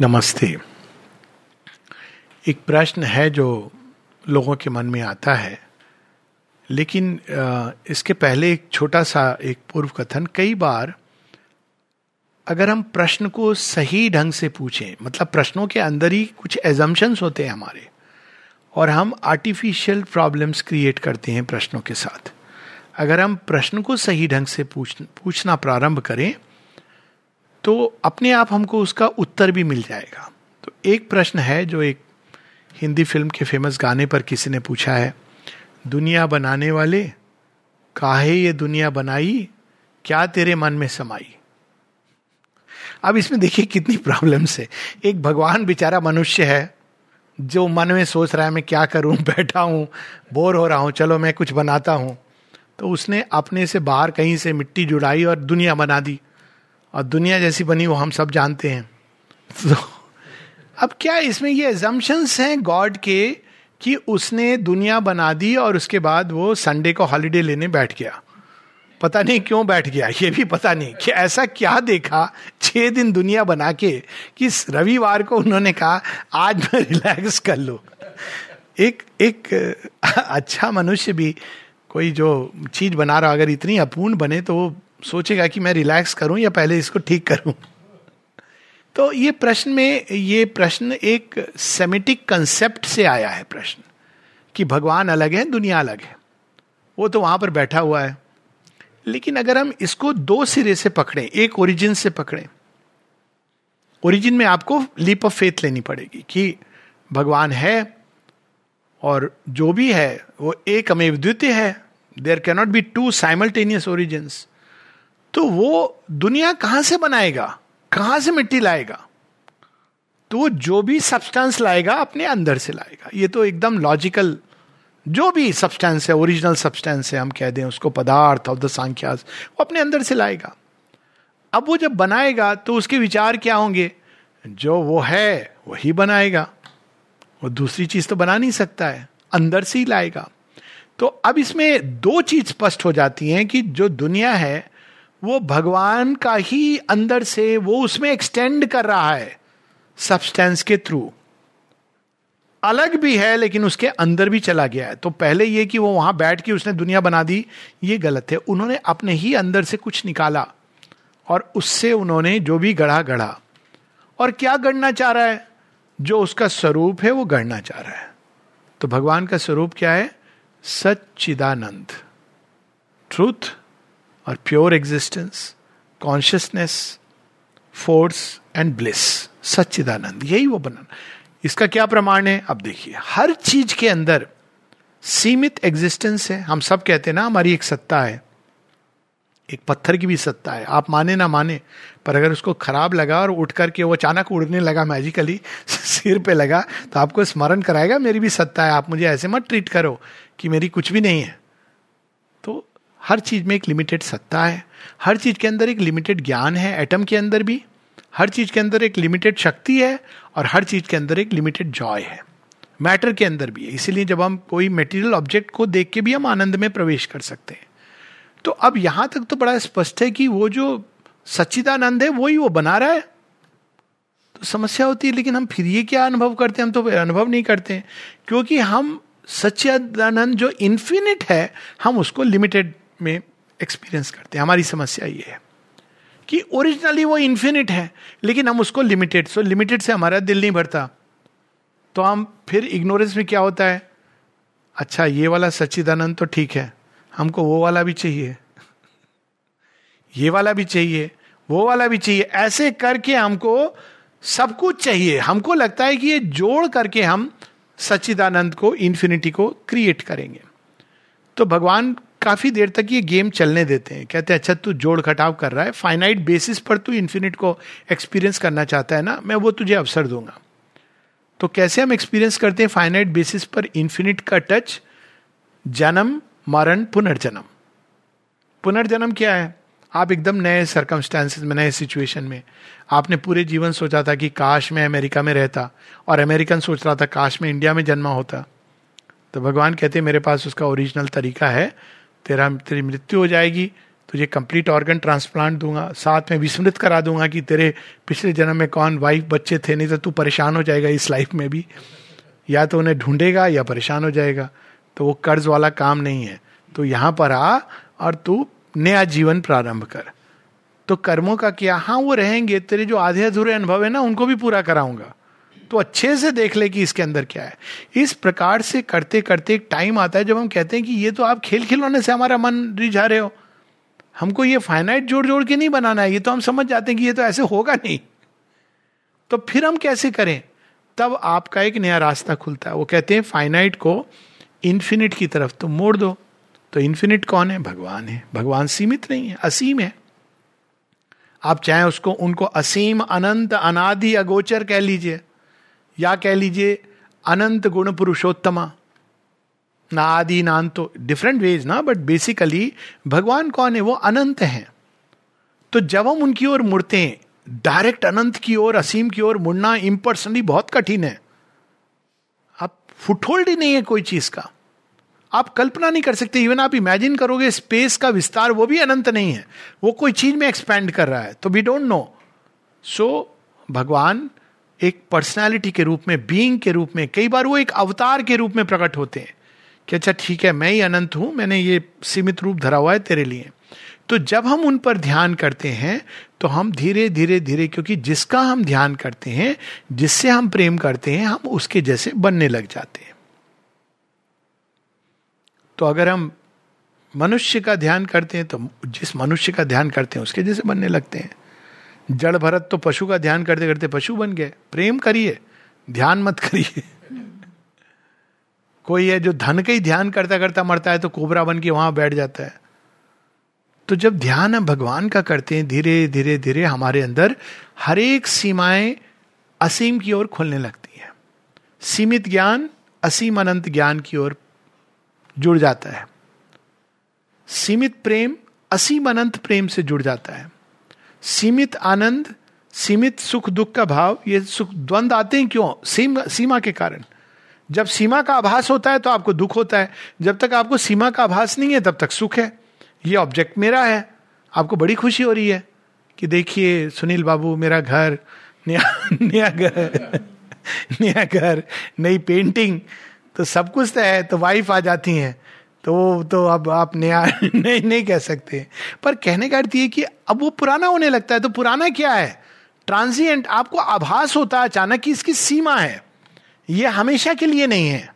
नमस्ते। एक प्रश्न है जो लोगों के मन में आता है, लेकिन इसके पहले एक छोटा सा एक पूर्व कथन, कई बार अगर हम प्रश्न को सही ढंग से पूछें मतलब प्रश्नों के अंदर ही कुछ एजम्पन्स होते हैं हमारे, और हम आर्टिफिशियल प्रॉब्लम्स क्रिएट करते हैं प्रश्नों के साथ। अगर हम प्रश्न को सही ढंग से पूछ, पूछना प्रारंभ करें तो अपने आप हमको उसका उत्तर भी मिल जाएगा। तो एक प्रश्न है जो एक हिंदी फ़िल्म के फ़ेमस गाने पर किसी ने पूछा है, दुनिया बनाने वाले, काहे ये दुनिया बनाई, क्या तेरे मन में समाई? अब इसमें देखिए कितनी प्रॉब्लम्स है। एक भगवान बेचारा मनुष्य है, जो मन में सोच रहा है, मैं क्या करूँ, बैठा हूँ, बोर हो रहा हूँ, चलो मैं कुछ बनाता हूँ। तो उसने अपने से बाहर कहीं से मिट्टी जुड़ाई और दुनिया बना दी। और दुनिया जैसी बनी वो हम सब जानते हैं। तो अब क्या इसमें ये एजम्पन्स हैं गॉड के कि उसने दुनिया बना दी और उसके बाद वो संडे को हॉलीडे लेने बैठ गया? पता नहीं क्यों बैठ गया, ये भी पता नहीं कि ऐसा क्या देखा छह दिन दुनिया बना के कि रविवार को उन्होंने कहा, आज मैं रिलैक्स कर लो। एक एक अच्छा मनुष्य भी कोई जो चीज़ बना रहा, अगर इतनी अपूर्ण बने तो वो सोचेगा कि मैं रिलैक्स करूँ या पहले इसको ठीक करूँ? तो ये प्रश्न में, ये प्रश्न एक सेमेटिक कंसेप्ट से आया है प्रश्न, कि भगवान अलग है, दुनिया अलग है। वो तो वहाँ पर बैठा हुआ है। लेकिन अगर हम इसको दो सिरे से पकड़े, एक ओरिजिन से पकड़े ओरिजिन में आपको लीप ऑफ़ फेथ लेनी पड़ेगी कि भगवान है और जो भी है, वो एक अमेव द्वितीय है। There cannot be two simultaneous origins तो वो दुनिया कहाँ से बनाएगा? कहाँ से मिट्टी लाएगा? तो जो भी सब्सटेंस लाएगा, अपने अंदर से लाएगा। ये तो एकदम लॉजिकल जो भी सब्सटेंस है ओरिजिनल सब्सटेंस है, हम कह दें, उसको पदार्थ ऑफ़ द सांख्यास, वो अपने अंदर से लाएगा। अब वो जब बनाएगा तो उसके विचार क्या होंगे? जो वो है, वही बनाएगा। वो दूसरी चीज़ तो बना नहीं सकता है, अंदर से ही लाएगा। तो अब इसमें दो चीज़ स्पष्ट हो जाती हैं कि जो दुनिया है वो भगवान का ही अंदर से वो उसमें एक्सटेंड कर रहा है सब्सटेंस के थ्रू अलग भी है, लेकिन उसके अंदर भी चला गया है। तो पहले ये कि वो वहाँ बैठ के उसने दुनिया बना दी, ये गलत है। उन्होंने अपने ही अंदर से कुछ निकाला और उससे उन्होंने जो भी गढ़ा गढ़ा। और क्या गढ़ना चाह रहा है? जो उसका स्वरूप है, वो गढ़ना चाह रहा है। तो भगवान का स्वरूप क्या है? सच्चिदानंद। ट्रूथ और pure existence consciousness force and bliss सच्चिदानंद यही वो बनाना इसका क्या प्रमाण है अब देखिए हर चीज़ के अंदर सीमित एग्जिस्टेंस है हम सब कहते हैं ना हमारी एक सत्ता है एक पत्थर की भी सत्ता है आप माने ना माने पर अगर उसको खराब लगा और उठ करके वो अचानक उड़ने लगा मैजिकली सिर पे लगा तो आपको स्मरण कराएगा मेरी भी सत्ता है आप मुझे ऐसे मत ट्रीट करो कि मेरी कुछ भी नहीं है हर चीज़ में एक लिमिटेड सत्ता है, हर चीज़ के अंदर एक लिमिटेड ज्ञान है एटम के अंदर भी। हर चीज़ के अंदर एक लिमिटेड शक्ति है और हर चीज़ के अंदर एक लिमिटेड जॉय है। मैटर के अंदर भी है। इसीलिए जब हम कोई मेटीरियल ऑब्जेक्ट को देख के भी हम आनंद में प्रवेश कर सकते हैं। तो अब यहाँ तक तो बड़ा स्पष्ट है कि वो जो सच्चिदानंद है, वही वो बना रहा है। तो समस्या होती है, लेकिन हम फिर ये क्या अनुभव करते हैं? हम तो अनुभव नहीं करते क्योंकि हम सच्चिदानंद जो इन्फिनिट है, हम उसको लिमिटेड में एक्सपीरियंस करते हैं। हमारी समस्या ये है कि ओरिजिनली वो इन्फिनिट है, लेकिन हम उसको लिमिटेड सो लिमिटेड से हमारा दिल नहीं भरता। तो हम फिर इग्नोरेंस में क्या होता है? अच्छा ये वाला सच्चिदानंद तो ठीक है, हमको वो वाला भी चाहिए। ये वाला भी चाहिए, वो वाला भी चाहिए। ऐसे करके हमको सब कुछ चाहिए। हमको लगता है कि ये जोड़ करके हम सच्चिदानंद को इन्फिनिटी को क्रिएट करेंगे। तो भगवान काफ़ी देर तक ये गेम चलने देते हैं। कहते हैं अच्छा तू जोड़ घटाव कर रहा है। फाइनाइट बेसिस पर तू इन्फिनिट को एक्सपीरियंस करना चाहता है ना, मैं वो तुझे अवसर दूँगा। तो कैसे हम एक्सपीरियंस करते हैं फाइनाइट बेसिस पर इन्फिनिट का टच जन्म, मरण, पुनर्जन्म। पुनर्जन्म क्या है? आप एकदम नए सर्कमस्टांसिस में, नए सिचुएशन में। आपने पूरे जीवन सोचा था कि काश मैं अमेरिका में रहता और अमेरिकन सोच रहा था काश मैं इंडिया में जन्मा होता। तो भगवान कहते मेरे पास उसका ओरिजिनल तरीका है। तेरा, तेरी मृत्यु हो जाएगी, तुझे कंप्लीट ऑर्गन ट्रांसप्लांट दूँगा, साथ में विस्मृत करा दूँगा कि तेरे पिछले जन्म में कौन वाइफ बच्चे थे, नहीं तो तू परेशान हो जाएगा इस लाइफ में भी। या तो उन्हें ढूंढेगा या परेशान हो जाएगा। तो वो कर्ज वाला काम नहीं है। तो यहाँ पर आ और तू नया जीवन प्रारंभ कर। तो कर्मों का क्या? हाँ वो रहेंगे। तेरे जो आधे अधूरे अनुभव है ना, उनको भी पूरा कराऊँगा। तो अच्छे से देख ले कि इसके अंदर क्या है। इस प्रकार से करते करते एक टाइम आता है जब हम कहते हैं कि ये तो आप खेल खिलौने से हमारा मन रिझा रहे हो। हमको ये फाइनाइट जोड़ जोड़ के नहीं बनाना है, ये तो हम समझ जाते हैं कि ये तो ऐसे होगा नहीं। तो फिर हम कैसे करें? तब आपका एक नया रास्ता खुलता है। वो कहते हैं फाइनाइट को इन्फिनिट की तरफ़ तो मोड़ दो। तो इन्फिनिट कौन है? भगवान है। भगवान सीमित नहीं है, असीम है। आप चाहे उसको, उनको असीम, अनंत, अनादि, अगोचर कह लीजिए। या कह लीजिए, अनंत गुण पुरुषोत्तमा। ना आदि नान तो डिफरेंट वेज ना बट बेसिकली भगवान कौन है? वो अनंत है। तो जब हम उनकी ओर मुड़ते हैं डायरेक्ट अनंत की ओर, असीम की ओर मुड़ना इम्पर्सनली बहुत कठिन है। आप फुटहोल्ड ही नहीं है कोई चीज़ का। आप कल्पना नहीं कर सकते इवन आप इमेजिन करोगे स्पेस का विस्तार, वो भी अनंत नहीं है। वो कोई चीज़ में एक्सपेंड कर रहा है तो वी डोंट नो सो भगवान एक पर्सनैलिटी के रूप में बीइंग के रूप में, कई बार वो एक अवतार के रूप में प्रकट होते हैं कि अच्छा ठीक है, मैं ही अनंत हूँ, मैंने ये सीमित रूप धरा हुआ है तेरे लिए। तो जब हम उन पर ध्यान करते हैं तो हम धीरे धीरे धीरे, क्योंकि जिसका हम ध्यान करते हैं, जिससे हम प्रेम करते हैं, हम उसके जैसे बनने लग जाते हैं। तो अगर हम मनुष्य का ध्यान करते हैं तो जिस मनुष्य का ध्यान करते हैं, उसके जैसे बनने लगते हैं। जड़ भरत तो पशु का ध्यान करते करते पशु बन गए। प्रेम करिए, ध्यान मत करिए। कोई है जो धन का ही ध्यान करता करता मरता है तो कोबरा बन के वहाँ बैठ जाता है। तो जब ध्यान हम भगवान का करते हैं, धीरे धीरे धीरे हमारे अंदर हर एक सीमाएँ असीम की ओर खुलने लगती है। सीमित ज्ञान, असीम अनंत ज्ञान की ओर जुड़ जाता है। सीमित प्रेम, असीम अनंत प्रेम से जुड़ जाता है। सीमित आनंद, सीमित सुख दुख का भाव, ये सुख द्वंद आते हैं क्यों? सीमा सीमा के कारण। जब सीमा का आभास होता है तो आपको दुख होता है। जब तक आपको सीमा का आभास नहीं है, तब तक सुख है। ये ऑब्जेक्ट मेरा है। आपको बड़ी खुशी हो रही है कि देखिए, सुनील बाबू, मेरा घर, नया नया घर नया घर, नई पेंटिंग तो सब कुछ तो है तो वाइफ आ जाती हैं। तो तो अब आप नया, नहीं नहीं कह सकते। पर कहने का अर्थ ये कि अब वो पुराना होने लगता है तो पुराना क्या है? ट्रांजिएंट आपको आभास होता है अचानक कि इसकी सीमा है। ये हमेशा के लिए नहीं है।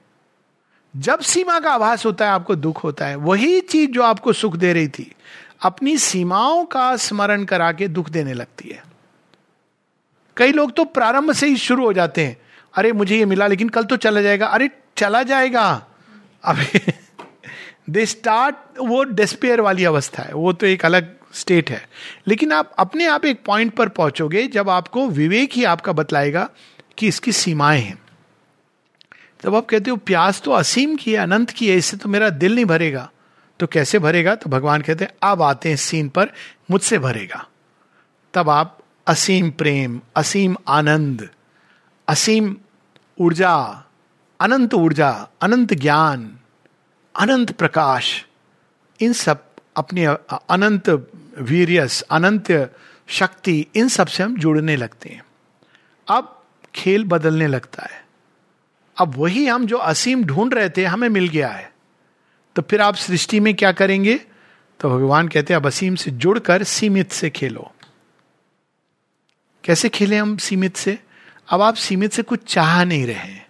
जब सीमा का आभास होता है, आपको दुख होता है। वही चीज़ जो आपको सुख दे रही थी, अपनी सीमाओं का स्मरण करा के दुख देने लगती है। कई लोग तो प्रारंभ से ही शुरू हो जाते हैं। अरे, मुझे ये मिला, लेकिन कल तो चला जाएगा। अरे, चला जाएगा। अभी दे स्टार्ट वो डिस्पेयर वाली अवस्था है, वो तो एक अलग स्टेट है। लेकिन आप अपने आप एक पॉइंट पर पहुंचोगे, जब आपको विवेक ही आपका बतलाएगा कि इसकी सीमाएँ हैं। तब आप कहते हो, प्यास तो असीम की है, अनंत की है, इससे तो मेरा दिल नहीं भरेगा। तो कैसे भरेगा? तो भगवान कहते हैं, अब आते हैं सीन पर, मुझसे भरेगा। तब आप असीम प्रेम, असीम आनंद, असीम ऊर्जा, अनंत ऊर्जा, अनंत ज्ञान अनंत प्रकाश, इन सब अपने अनंत वीरियस, अनंत शक्ति, इन सबसे हम जुड़ने लगते हैं। अब खेल बदलने लगता है। अब वही हम जो असीम ढूंढ रहे थे, हमें मिल गया है। तो फिर आप सृष्टि में क्या करेंगे? तो भगवान कहते हैं, अब असीम से जुड़कर सीमित से खेलो। कैसे खेले हम सीमित से? अब आप सीमित से कुछ चाह नहीं रहे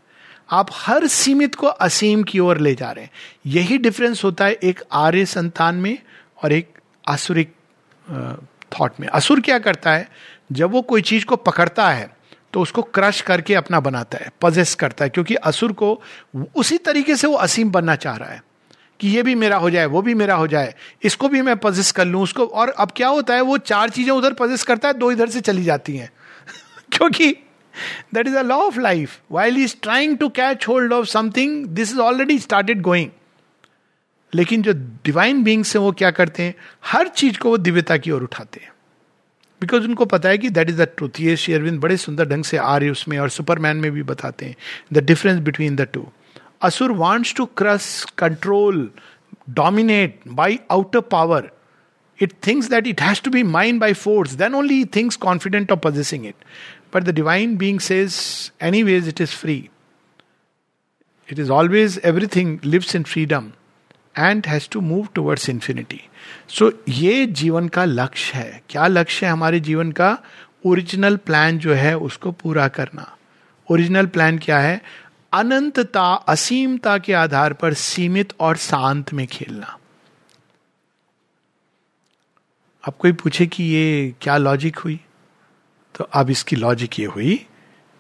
आप हर सीमित को असीम की ओर ले जा रहे हैं। यही डिफरेंस होता है एक आर्य संतान में और एक आसुरिक थॉट में। असुर क्या करता है? जब वो कोई चीज़ को पकड़ता है तो उसको क्रश करके अपना बनाता है पजेस करता है, क्योंकि असुर को उसी तरीके से वो असीम बनना चाह रहा है कि ये भी मेरा हो जाए, वो भी मेरा हो जाए, इसको भी मैं पजेस कर लूँ, उसको, और अब क्या होता है, वो चार चीज़ें उधर पजेस करता है, दो इधर से चली जाती हैं। क्योंकि that is a law of life while is trying to catch hold of something this is already started going लेकिन जो डिवाइन बींग्स हैं वो क्या करते हैं हर चीज़ को वो दिव्यता की ओर उठाते हैं बिकॉज़ उनको पता है कि दैट इज़ द ट्रूथ ये शेयरविंद बड़े सुंदर ढंग से आ रहे उसमें और सुपरमैन में भी बताते हैं the difference between the two asura wants to crush control dominate by outer power It thinks that it has to be mine by force. Then only it thinks confident of possessing it. But the divine being says, anyways, it is free. It is always everything lives in freedom and has to move towards infinity. So ये जीवन का लक्ष्य है क्या लक्ष्य है हमारे जीवन का ओरिजिनल प्लान जो है उसको पूरा करना ओरिजिनल प्लान क्या है अनंतता असीमता के आधार पर सीमित और शांत में खेलना अब कोई पूछे कि ये क्या लॉजिक हुई तो अब इसकी लॉजिक ये हुई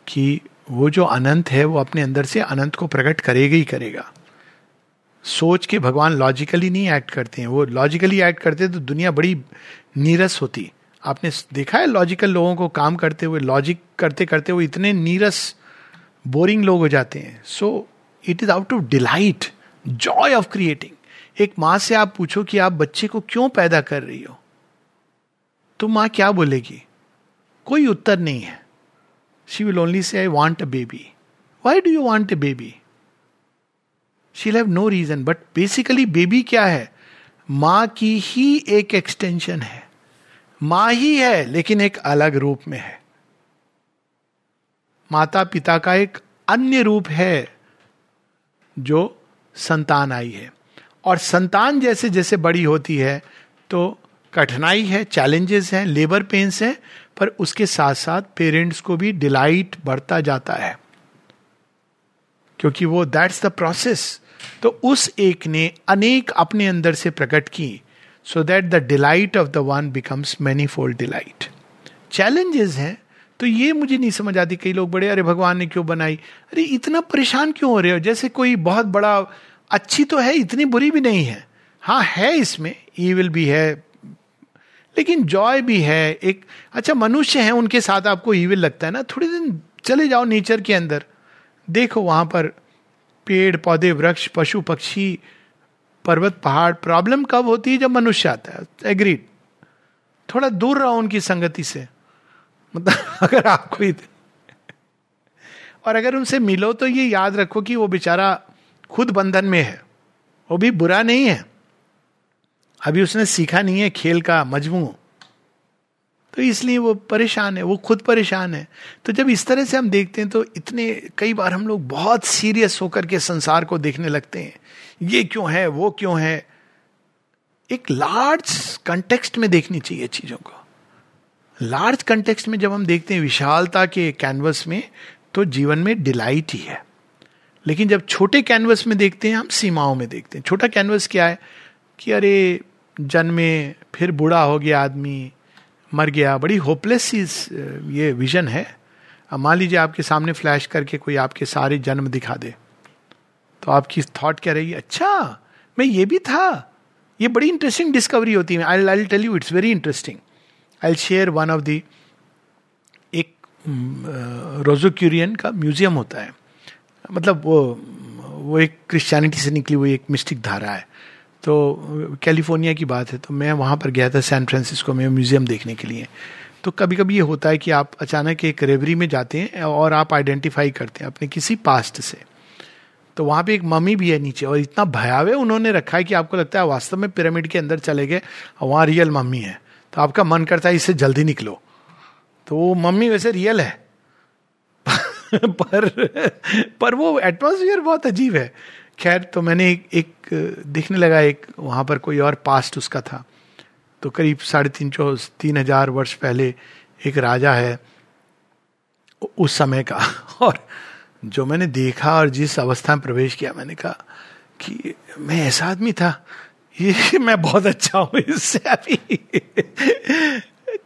कि वो जो अनंत है, वो अपने अंदर से अनंत को प्रकट करेगा ही करेगा। सोच के भगवान लॉजिकली नहीं एक्ट करते हैं। वो लॉजिकली एक्ट करते तो दुनिया बड़ी नीरस होती। आपने देखा है लॉजिकल लोगों को काम करते हुए लॉजिक करते करते वो इतने नीरस बोरिंग लोग हो जाते हैं। So it is out of delight joy of creating एक माँ से आप पूछो कि आप बच्चे को क्यों पैदा कर रही हो? तो माँ क्या बोलेगी? कोई उत्तर नहीं है। She will only say I want a baby why do you want a baby she have no reason but basically baby क्या है? माँ की ही एक एक्सटेंशन है। माँ ही है, लेकिन एक अलग रूप में है। माता पिता का एक अन्य रूप है, जो संतान आई है। और संतान जैसे जैसे बड़ी होती है तो कठिनाई है चैलेंजेस हैं लेबर पेन्स हैं, पर उसके साथ साथ पेरेंट्स को भी डिलाइट बढ़ता जाता है। क्योंकि वो दैट्स द प्रोसेस तो उस एक ने अनेक अपने अंदर से प्रकट की so that the delight of the one becomes many fold delight challenges हैं तो ये मुझे नहीं समझ आती, कई लोग बड़े, अरे भगवान ने क्यों बनाई? अरे इतना परेशान क्यों हो रहे हो? जैसे कोई बहुत बड़ा, अच्छी तो है, इतनी बुरी भी नहीं है। हाँ है इसमें ई विल भी है लेकिन जॉय भी है, एक अच्छा मनुष्य है, उनके साथ आपको ईविल लगता है ना, थोड़े दिन चले जाओ नेचर के अंदर। देखो वहाँ पर पेड़, पौधे, वृक्ष, पशु, पक्षी, पर्वत, पहाड़ प्रॉब्लम कब होती है जब मनुष्य आता है? एग्रीड थोड़ा दूर रहो उनकी संगति से। मतलब अगर आपको और अगर उनसे मिलो तो ये याद रखो कि वो बेचारा खुद बंधन में है। वो भी बुरा नहीं है। अभी उसने सीखा नहीं है खेल का, मजमू। तो इसलिए वो परेशान है, वो खुद परेशान है। तो जब इस तरह से हम देखते हैं तो इतने, कई बार हम लोग बहुत सीरियस होकर के संसार को देखने लगते हैं। ये क्यों है, वो क्यों है? एक लार्ज कंटेक्स्ट में देखनी चाहिए चीज़ों को। लार्ज कंटेक्स्ट में जब हम देखते हैं विशालता के कैनवस में तो जीवन में डिलाइट ही है। लेकिन जब छोटे कैनवस में देखते हैं, हम सीमाओं में देखते हैं। छोटा कैनवस क्या है? कि अरे जन्मे फिर बूढ़ा हो गया आदमी, मर गया। बड़ी होपलेस ये विजन है। अब मान लीजिए आपके सामने फ्लैश करके कोई आपके सारे जन्म दिखा दे। तो आपकी थॉट क्या रहेगी? अच्छा मैं ये भी था। ये बड़ी इंटरेस्टिंग डिस्कवरी होती है। I I tell you it's very interesting I share one of the एक रोजोक्यूरियन का म्यूज़ियम होता है। मतलब वो वो एक क्रिश्चियनिटी से निकली हुई एक मिस्टिक धारा है। तो कैलिफ़ोर्निया की बात है तो मैं वहाँ पर गया था सैन फ्रांसिस्को में, म्यूज़ियम देखने के लिए। तो कभी कभी ये होता है कि आप अचानक एक रेवरी में जाते हैं और आप आइडेंटिफाई करते हैं अपने किसी पास्ट से। तो वहाँ पे एक मम्मी भी है नीचे और इतना भयावह उन्होंने रखा है कि आपको लगता है वास्तव में पिरामिड के अंदर चले गए, और वहाँ रियल मम्मी है। तो आपका मन करता है इससे जल्दी निकलो। तो वो मम्मी वैसे रियल है। पर पर वो एटमोसफियर बहुत अजीब है। खैर तो मैंने एक, एक देखने लगा एक वहाँ पर कोई और पास्ट उसका था। तो करीब साढ़े तीन सौ तीन हज़ार वर्ष पहले एक राजा है उस समय का। और जो मैंने देखा और जिस अवस्था में प्रवेश किया मैंने कहा कि मैं ऐसा आदमी था। ये मैं बहुत अच्छा हूँ इससे अभी।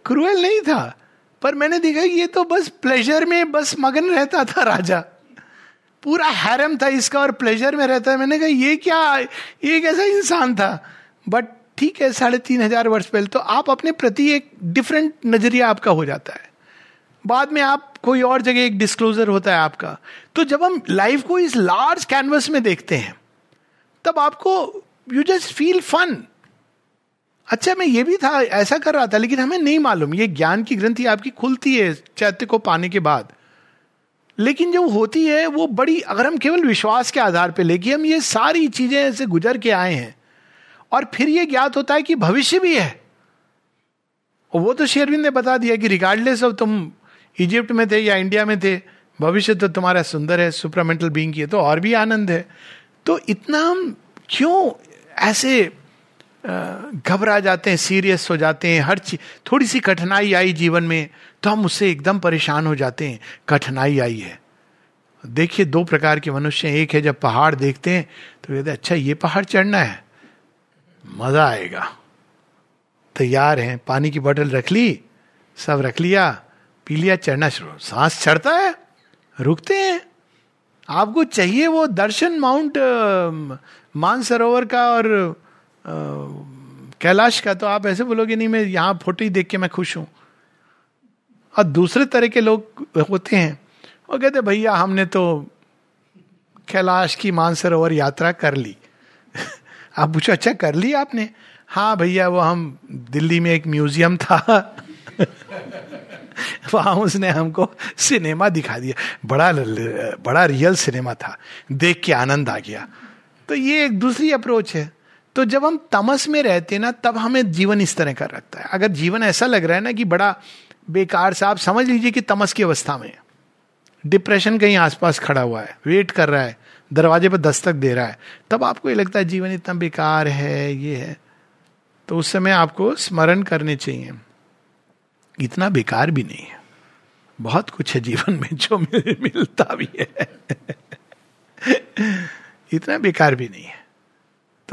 क्रूएल नहीं था पर मैंने देखा ये तो बस प्लेजर में बस मगन रहता था राजा। पूरा हैरम था इसका और प्लेजर में रहता है। मैंने कहा, ये क्या, ये कैसा इंसान था? बट ठीक है, साढ़े तीन हज़ार वर्ष पहले तो आप अपने प्रति एक डिफरेंट नज़रिया आपका हो जाता है। बाद में आप कोई और जगह एक डिस्क्लोजर होता है आपका। तो जब हम लाइफ को इस लार्ज कैनवस में देखते हैं, तब आपको यू जस्ट फील फन अच्छा मैं ये भी था, ऐसा कर रहा था, लेकिन हमें नहीं मालूम। ये ज्ञान की ग्रंथि आपकी खुलती है चैत्य को पाने के बाद। लेकिन जो होती है, वो बड़ी, अगर हम केवल विश्वास के आधार पर लेके हम ये सारी चीज़ें ऐसे गुजर के आए हैं, और फिर ये ज्ञात होता है कि भविष्य भी है। और वो तो शेरविंद ने बता दिया कि रिगार्डलेस ऑफ़ तुम इजिप्ट में थे या इंडिया में थे, भविष्य तो तुम्हारा सुंदर है सुपरामेंटल बींग की है तो और भी आनंद है। तो इतना हम क्यों ऐसे घबरा जाते हैं, सीरियस हो जाते हैं, हर चीज़ थोड़ी सी कठिनाई आई जीवन में तो हम उससे एकदम परेशान हो जाते हैं, कठिनाई आई है। देखिए, दो प्रकार के मनुष्य एक है जब पहाड़ देखते हैं तो कहते अच्छा ये पहाड़ चढ़ना है, मज़ा आएगा। तैयार हैं, पानी की बोतल रख ली, सब रख लिया, पी लिया, चढ़ना शुरू, सांस चढ़ता है, रुकते हैं। आपको चाहिए वो दर्शन माउंट मानसरोवर का और कैलाश का तो आप ऐसे बोलोगे, नहीं, मैं यहाँ फ़ोटो ही देख के मैं खुश हूँ। और दूसरे तरह के लोग होते हैं वो कहते भैया, हमने तो कैलाश की मानसरोवर यात्रा कर ली। आप पूछो अच्छा कर ली आपने? हाँ भैया, वो हम दिल्ली में एक म्यूज़ियम था। वहाँ उसने हमको सिनेमा दिखा दिया। बड़ा बड़ा रियल सिनेमा था। देख के आनंद आ गया। तो ये एक दूसरी अप्रोच है। तो जब हम तमस में रहते ना, तब हमें जीवन इस तरह का रखता है। अगर जीवन ऐसा लग रहा है ना कि बड़ा बेकार सा, आप समझ लीजिए कि तमस की अवस्था में डिप्रेशन कहीं आसपास खड़ा हुआ है, वेट कर रहा है, दरवाजे पर दस्तक दे रहा है, तब आपको ये लगता है जीवन इतना बेकार है, ये है। तो उस समय आपको स्मरण करने चाहिए। इतना बेकार भी नहीं है। बहुत कुछ है जीवन में जो मिलता भी है। इतना बेकार भी नहीं है।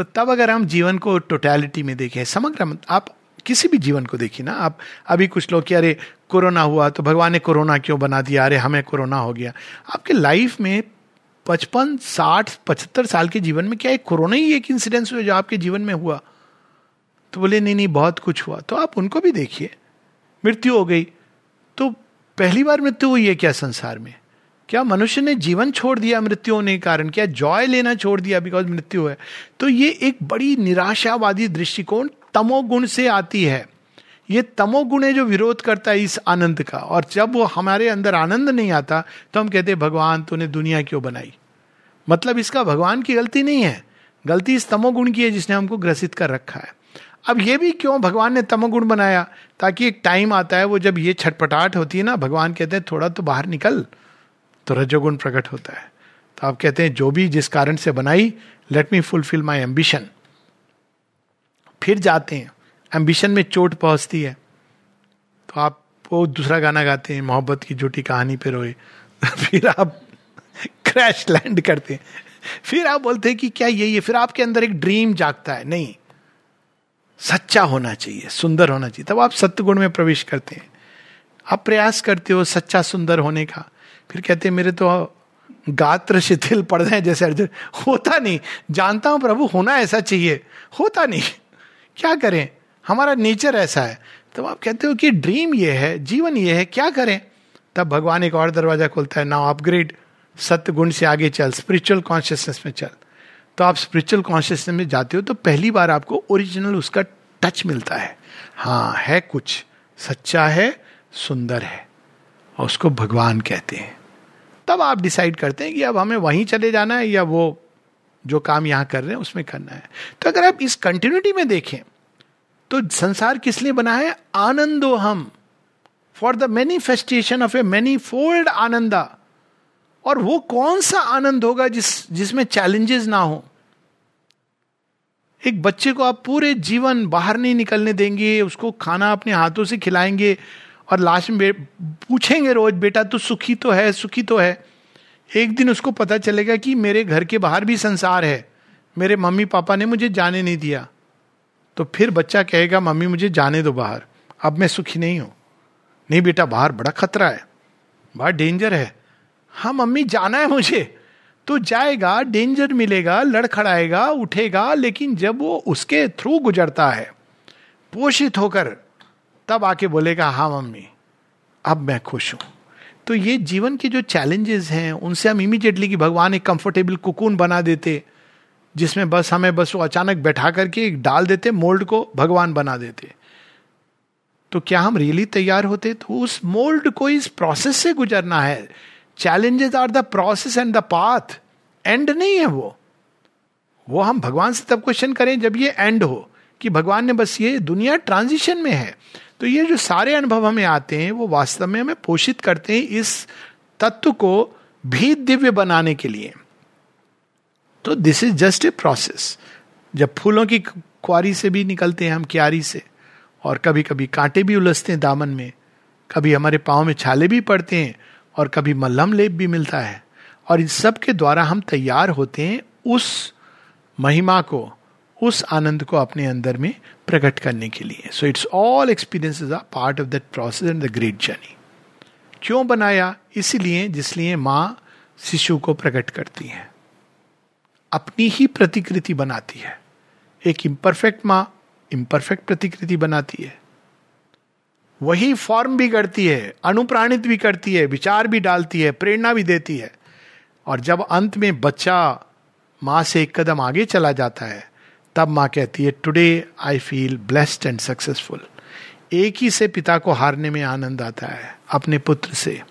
तो तब अगर हम जीवन को टोटैलिटी में देखें, समग्र आप किसी भी जीवन को देखिए ना, आप अभी कुछ लोग कि, अरे, कोरोना हुआ तो भगवान ने कोरोना क्यों बना दिया? अरे, हमें कोरोना हो गया। आपके लाइफ में पचपन, साठ, पचहत्तर साल के जीवन में क्या एक कोरोना ही एक इंसिडेंस हुआ जो आपके जीवन में हुआ? तो बोले, नहीं नहीं, बहुत कुछ हुआ। तो आप उनको भी देखिए। मृत्यु हो गई। तो पहली बार मृत्यु हुई है क्या संसार में? क्या मनुष्य ने जीवन छोड़ दिया मृत्यु होने के कारण क्या जॉय लेना छोड़ दिया बिकॉज़ मृत्यु है? तो ये एक बड़ी निराशावादी दृष्टिकोण तमोगुण से आती है। ये तमोगुण है जो विरोध करता है इस आनंद का। और जब वो हमारे अंदर आनंद नहीं आता तो हम कहते भगवान, तूने दुनिया क्यों बनाई? मतलब इसका भगवान की गलती नहीं है। गलती इस तमोगुण की है जिसने हमको ग्रसित कर रखा है। अब ये भी क्यों भगवान ने तमोगुण बनाया? ताकि एक टाइम आता है, वो जब ये छटपटाहट होती है ना, भगवान कहते हैं, थोड़ा तो बाहर निकल। तो रजोगुण प्रकट होता है। तो आप कहते हैं, जो भी जिस कारण से बनाई let me fulfil my ambition फिर जाते हैं। एम्बिशन में चोट पहुँचती है। तो आप वो दूसरा गाना गाते हैं, मोहब्बत की झूठी कहानी पे रोए। फिर आप क्रैश लैंड करते हैं। फिर आप बोलते हैं कि, क्या यही है फिर आपके अंदर एक ड्रीम जागता है। नहीं। सच्चा होना चाहिए, सुंदर होना चाहिए। तब आप सत्य गुण में प्रवेश करते हैं। आप प्रयास करते हो सच्चा सुंदर होने का। फिर कहते हैं, मेरे तो गात्र शिथिल पड़ रहे हैं जैसे अर्जुन। होता नहीं। जानता हूँ प्रभु, होना ऐसा चाहिए। होता नहीं। क्या करें? हमारा नेचर ऐसा है। तब आप कहते हो कि ड्रीम ये है, जीवन ये है, क्या करें? तब भगवान एक और दरवाज़ा खोलता है, नाउ अपग्रेड। सत्य गुण से आगे चल स्पिरिचुअल कॉन्शियसनेस में चल। तो आप स्पिरिचुअल कॉन्शियसनेस में जाते हो तो पहली बार आपको ओरिजिनल उसका टच मिलता है। हाँ है कुछ। सच्चा है, सुंदर है। और उसको भगवान कहते हैं। तब आप डिसाइड करते हैं कि अब हमें वहीं चले जाना है या वो जो काम यहाँ कर रहे हैं उसमें करना है। तो अगर आप इस कंटिन्यूटी में देखें तो संसार किस लिए बना है? आनंदो हम for the manifestation of a many fold ananda. और वो कौन सा आनंद होगा जिस, जिसमें चैलेंजेस ना हो? एक बच्चे को आप पूरे जीवन बाहर नहीं निकलने देंगे, उसको खाना अपने हाथों से खिलाएँगे और लास्ट में पूछेंगे रोज, बेटा, तू सुखी तो है, सुखी तो है। एक दिन उसको पता चलेगा कि मेरे घर के बाहर भी संसार है। मेरे मम्मी पापा ने मुझे जाने नहीं दिया। तो फिर बच्चा कहेगा, मम्मी, मुझे जाने दो बाहर। अब मैं सुखी नहीं हूँ। नहीं, बेटा, बाहर बड़ा खतरा है। बाहर डेंजर है। हाँ मम्मी, जाना है मुझे। तो जाएगा, डेंजर मिलेगा, लड़खड़ाएगा, उठेगा, लेकिन जब वो उसके थ्रू गुजरता है, पोषित होकर तब आके बोलेगा हाँ मम्मी, अब मैं खुश हूँ। तो ये जीवन के जो चैलेंजेस हैं, उनसे हम इमीडिएटली कि भगवान एक कंफर्टेबल कुकून बना देते, जिसमें बस हमें बस वो अचानक बैठा करके एक डाल देते मोल्ड को भगवान बना देते। तो क्या हम रियली तैयार होते? तो उस मोल्ड को इस प्रोसेस से गुजरना है। Challenges are the process and the path end नहीं है वो। वो हम भगवान से तब क्वेश्चन करें जब ये एंड हो, कि भगवान ने बस ये दुनिया ट्रांजिशन में है। तो ये जो सारे अनुभव हमें आते हैं, वो वास्तव में हमें पोषित करते हैं इस तत्व को भी दिव्य बनाने के लिए। तो this is just a process जब फूलों की क्वारी से भी निकलते हैं हम क्यारी से, और कभी कभी कांटे भी उलझते हैं दामन में, कभी हमारे पाँव में छाले भी पड़ते हैं, और कभी मल्हम लेप भी मिलता है, और इन सब के द्वारा हम तैयार होते हैं उस महिमा को उस आनंद को अपने अंदर में प्रकट करने के लिए। So it's all experience is a part of that process and the great journey क्यों बनाया? इसलिए, जिसलिए माँ शिशु को प्रकट करती है। अपनी ही प्रतिकृति बनाती है। एक इम्परफेक्ट माँ इम्परफेक्ट प्रतिकृति बनाती है। वही फॉर्म भी करती है, अनुप्राणित भी करती है, विचार भी डालती है, प्रेरणा भी देती है। और जब अंत में बच्चा माँ से एक कदम आगे चला जाता है तब माँ कहती है today I feel blessed and successful एक ही से पिता को हारने में आनंद आता है, अपने पुत्र से।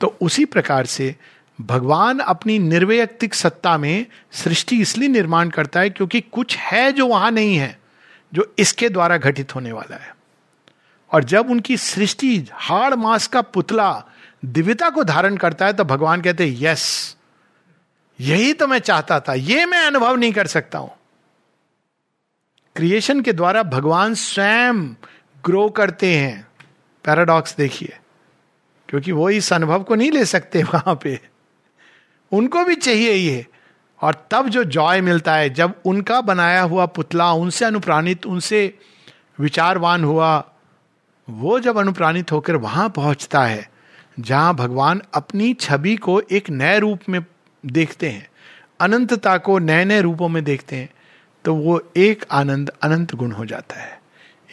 तो उसी प्रकार से भगवान अपनी निर्वैयक्तिक सत्ता में सृष्टि इसलिए निर्माण करता है क्योंकि कुछ है जो वहाँ नहीं है, जो इसके द्वारा घटित होने वाला है। और जब उनकी सृष्टि हाड़ मास का पुतला दिव्यता को धारण करता है तो भगवान कहते हैं यस यही तो मैं चाहता था, ये मैं अनुभव नहीं कर सकता हूँ। क्रिएशन के द्वारा भगवान स्वयं ग्रो करते हैं। पैराडॉक्स देखिए, क्योंकि वो इस अनुभव को नहीं ले सकते वहाँ पे। उनको भी चाहिए ये, और तब जो जॉय मिलता है, जब उनका बनाया हुआ पुतला, उनसे अनुप्राणित, उनसे विचारवान हुआ, वो जब अनुप्राणित होकर वहाँ पहुँचता है, जहाँ भगवान अपनी छवि को एक नए रूप में देखते हैं। अनंतता को नए नए रूपों में देखते हैं तो वो एक आनंद अनंत गुण हो जाता है।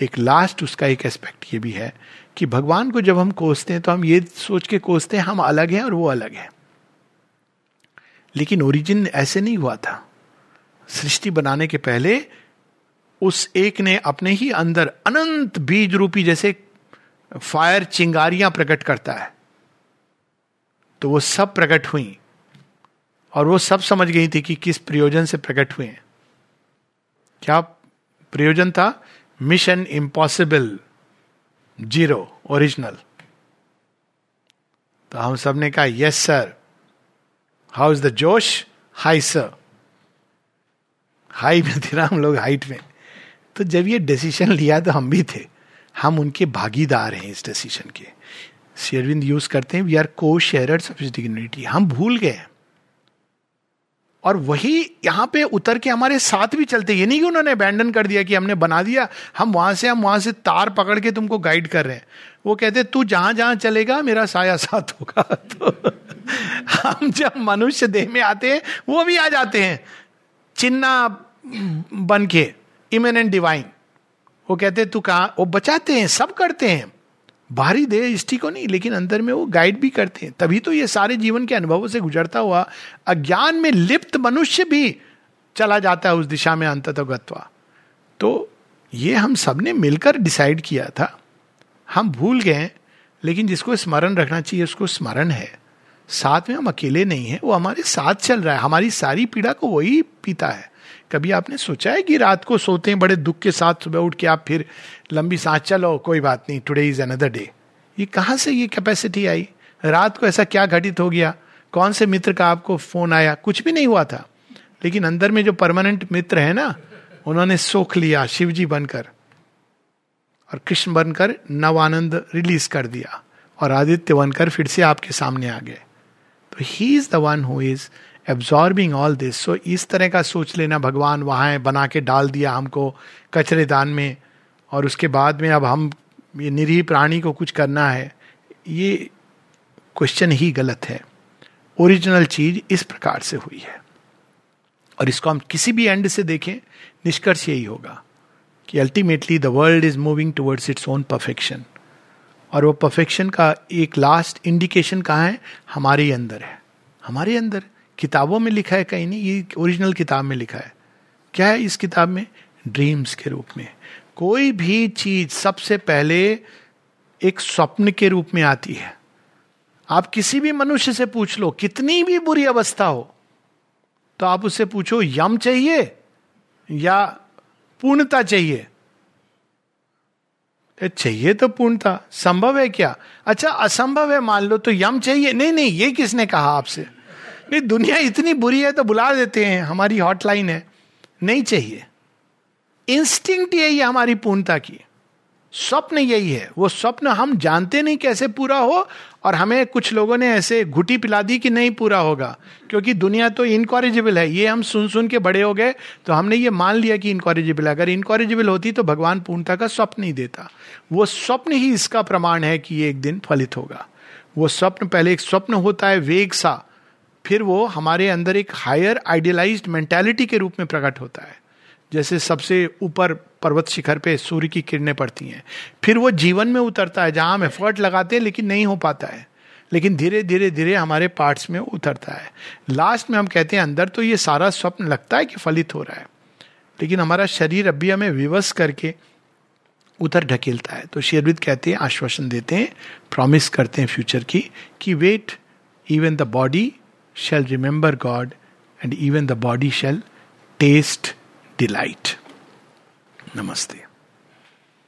एक लास्ट उसका एक एस्पेक्ट ये भी है कि भगवान को जब हम कोसते हैं तो हम ये सोच के कोसते हैं, हम अलग हैं और वो अलग है। लेकिन ओरिजिन ऐसे नहीं हुआ था। सृष्टि बनाने के पहले उस एक ने अपने ही अंदर अनंत बीज रूपी जैसे फायर चिंगारियाँ प्रकट करता है। तो वो सब प्रकट हुई। और वो सब समझ गई थी कि किस प्रयोजन से प्रकट हुए हैं। क्या प्रयोजन था? मिशन इम्पॉसिबल ज़ीरो ओरिजिनल तो हम सबने कहा yes sir how is the josh? High sir high में थे ना हम लोग हाइट में। तो जब ये डिसीज़न लिया तो हम भी थे। हम उनके भागीदार हैं इस डिसीज़न के। शेरविंद यूज़ करते हैं वी आर को शेयरर्स ऑफ़ डिग्निटी हम भूल गए और वही यहाँ पे उतर के हमारे साथ भी चलते, ये नहीं कि उन्होंने अबैंडन कर दिया कि हमने बना दिया, हम वहाँ से, हम वहाँ से तार पकड़ के तुमको गाइड कर रहे हैं। वो कहते, तू जहाँ जहाँ चलेगा, मेरा साया साथ होगा। तो हम जब मनुष्य देह में आते हैं, वो भी आ जाते हैं। चिन्ना बन के इमेनेंट डिवाइन वो कहते, तू कहा, वो बचाते हैं, सब करते हैं। बाहरी देह इष्टि को नहीं, लेकिन अंदर में वो गाइड भी करते हैं। तभी तो ये सारे जीवन के अनुभवों से गुजरता हुआ, अज्ञान में लिप्त मनुष्य भी चला जाता है उस दिशा में अंततगत्वा। तो ये हम सबने मिलकर डिसाइड किया था। हम भूल गए लेकिन जिसको स्मरण रखना चाहिए, उसको स्मरण है। साथ में हम अकेले नहीं हैं, वो हमारे साथ चल रहा है। हमारी सारी पीड़ा को वही पीता है। कभी आपने सोचा है कि रात को सोते हैं, बड़े दुख के साथ सुबह उठ के आप फिर लंबी सांस, चलो, कोई बात नहीं टुडे इज़ अनदर डे ये कहाँ से ये कैपेसिटी आई? रात को ऐसा क्या घटित हो गया? कौन से मित्र का आपको फ़ोन आया? कुछ भी नहीं हुआ था। लेकिन अंदर में जो परमानेंट मित्र है ना, उन्होंने सोख लिया शिव जी बनकर और कृष्ण बनकर नव आनंद रिलीज़ कर दिया और आदित्य बनकर फिर से आपके सामने आ गए। तो he is the one who is absorbing all this so इस तरह का सोच लेना, भगवान वहाँ बना के डाल दिया हमको कचरे दान में, और उसके बाद में अब हम ये निरीह प्राणी को कुछ करना है, ये क्वेश्चन ही गलत है। ओरिजिनल चीज़ इस प्रकार से हुई है। और इसको हम किसी भी एंड से देखें, निष्कर्ष यही होगा कि ultimately the world is moving towards its own perfection और वो परफेक्शन का एक लास्ट इंडिकेशन कहाँ है? हमारे अंदर है। हमारे अंदर। किताबों में लिखा है कहीं नहीं, ये ओरिजिनल किताब में लिखा है। क्या है इस किताब में? ड्रीम्स के रूप में। कोई भी चीज़ सबसे पहले एक स्वप्न के रूप में आती है। आप किसी भी मनुष्य से पूछ लो, कितनी भी बुरी अवस्था हो तो आप उससे पूछो, यम चाहिए या पूर्णता चाहिए? चाहिए तो पूर्णता। संभव है क्या? अच्छा असंभव है, मान लो तो यम चाहिए। नहीं नहीं, ये किसने कहा आपसे? नहीं, दुनिया इतनी बुरी है तो बुला देते हैं, हमारी हॉटलाइन है। नहीं चाहिए। इंस्टिंक्ट यही है हमारी पूर्णता की। स्वप्न यही है। वो स्वप्न हम जानते नहीं कैसे पूरा हो और हमें कुछ लोगों ने ऐसे घुटी पिला दी कि नहीं पूरा होगा। क्योंकि दुनिया तो इनकॉरेजिबल है। ये हम सुन सुन के बड़े हो गए तो हमने ये मान लिया कि इनकॉरेजिबल अगर इनकॉरेजिबल होती तो भगवान पूर्णता का स्वप्न ही देता। वो स्वप्न ही इसका प्रमाण है कि ये एक दिन फलित होगा। वो स्वप्न पहले एक स्वप्न होता है, वेग सा। फिर वो हमारे अंदर एक हायर आइडियलाइज्ड मेंटेलिटी के रूप में प्रकट होता है। जैसे सबसे ऊपर पर्वत शिखर पे सूर्य की किरणें पड़ती हैं। फिर वो जीवन में उतरता है, जहाँ हम एफर्ट लगाते हैं, लेकिन नहीं हो पाता है। लेकिन धीरे धीरे धीरे हमारे पार्ट्स में उतरता है। लास्ट में हम कहते हैं, अंदर तो ये सारा स्वप्न लगता है कि फलित हो रहा है। लेकिन हमारा शरीर अभी हमें विवश करके उतर ढकेलता है। तो शेरविद कहते हैं, आश्वासन देते हैं प्रॉमिस करते हैं फ्यूचर की, कि wait even the body shall remember God, and even the body shall taste delight. Namaste.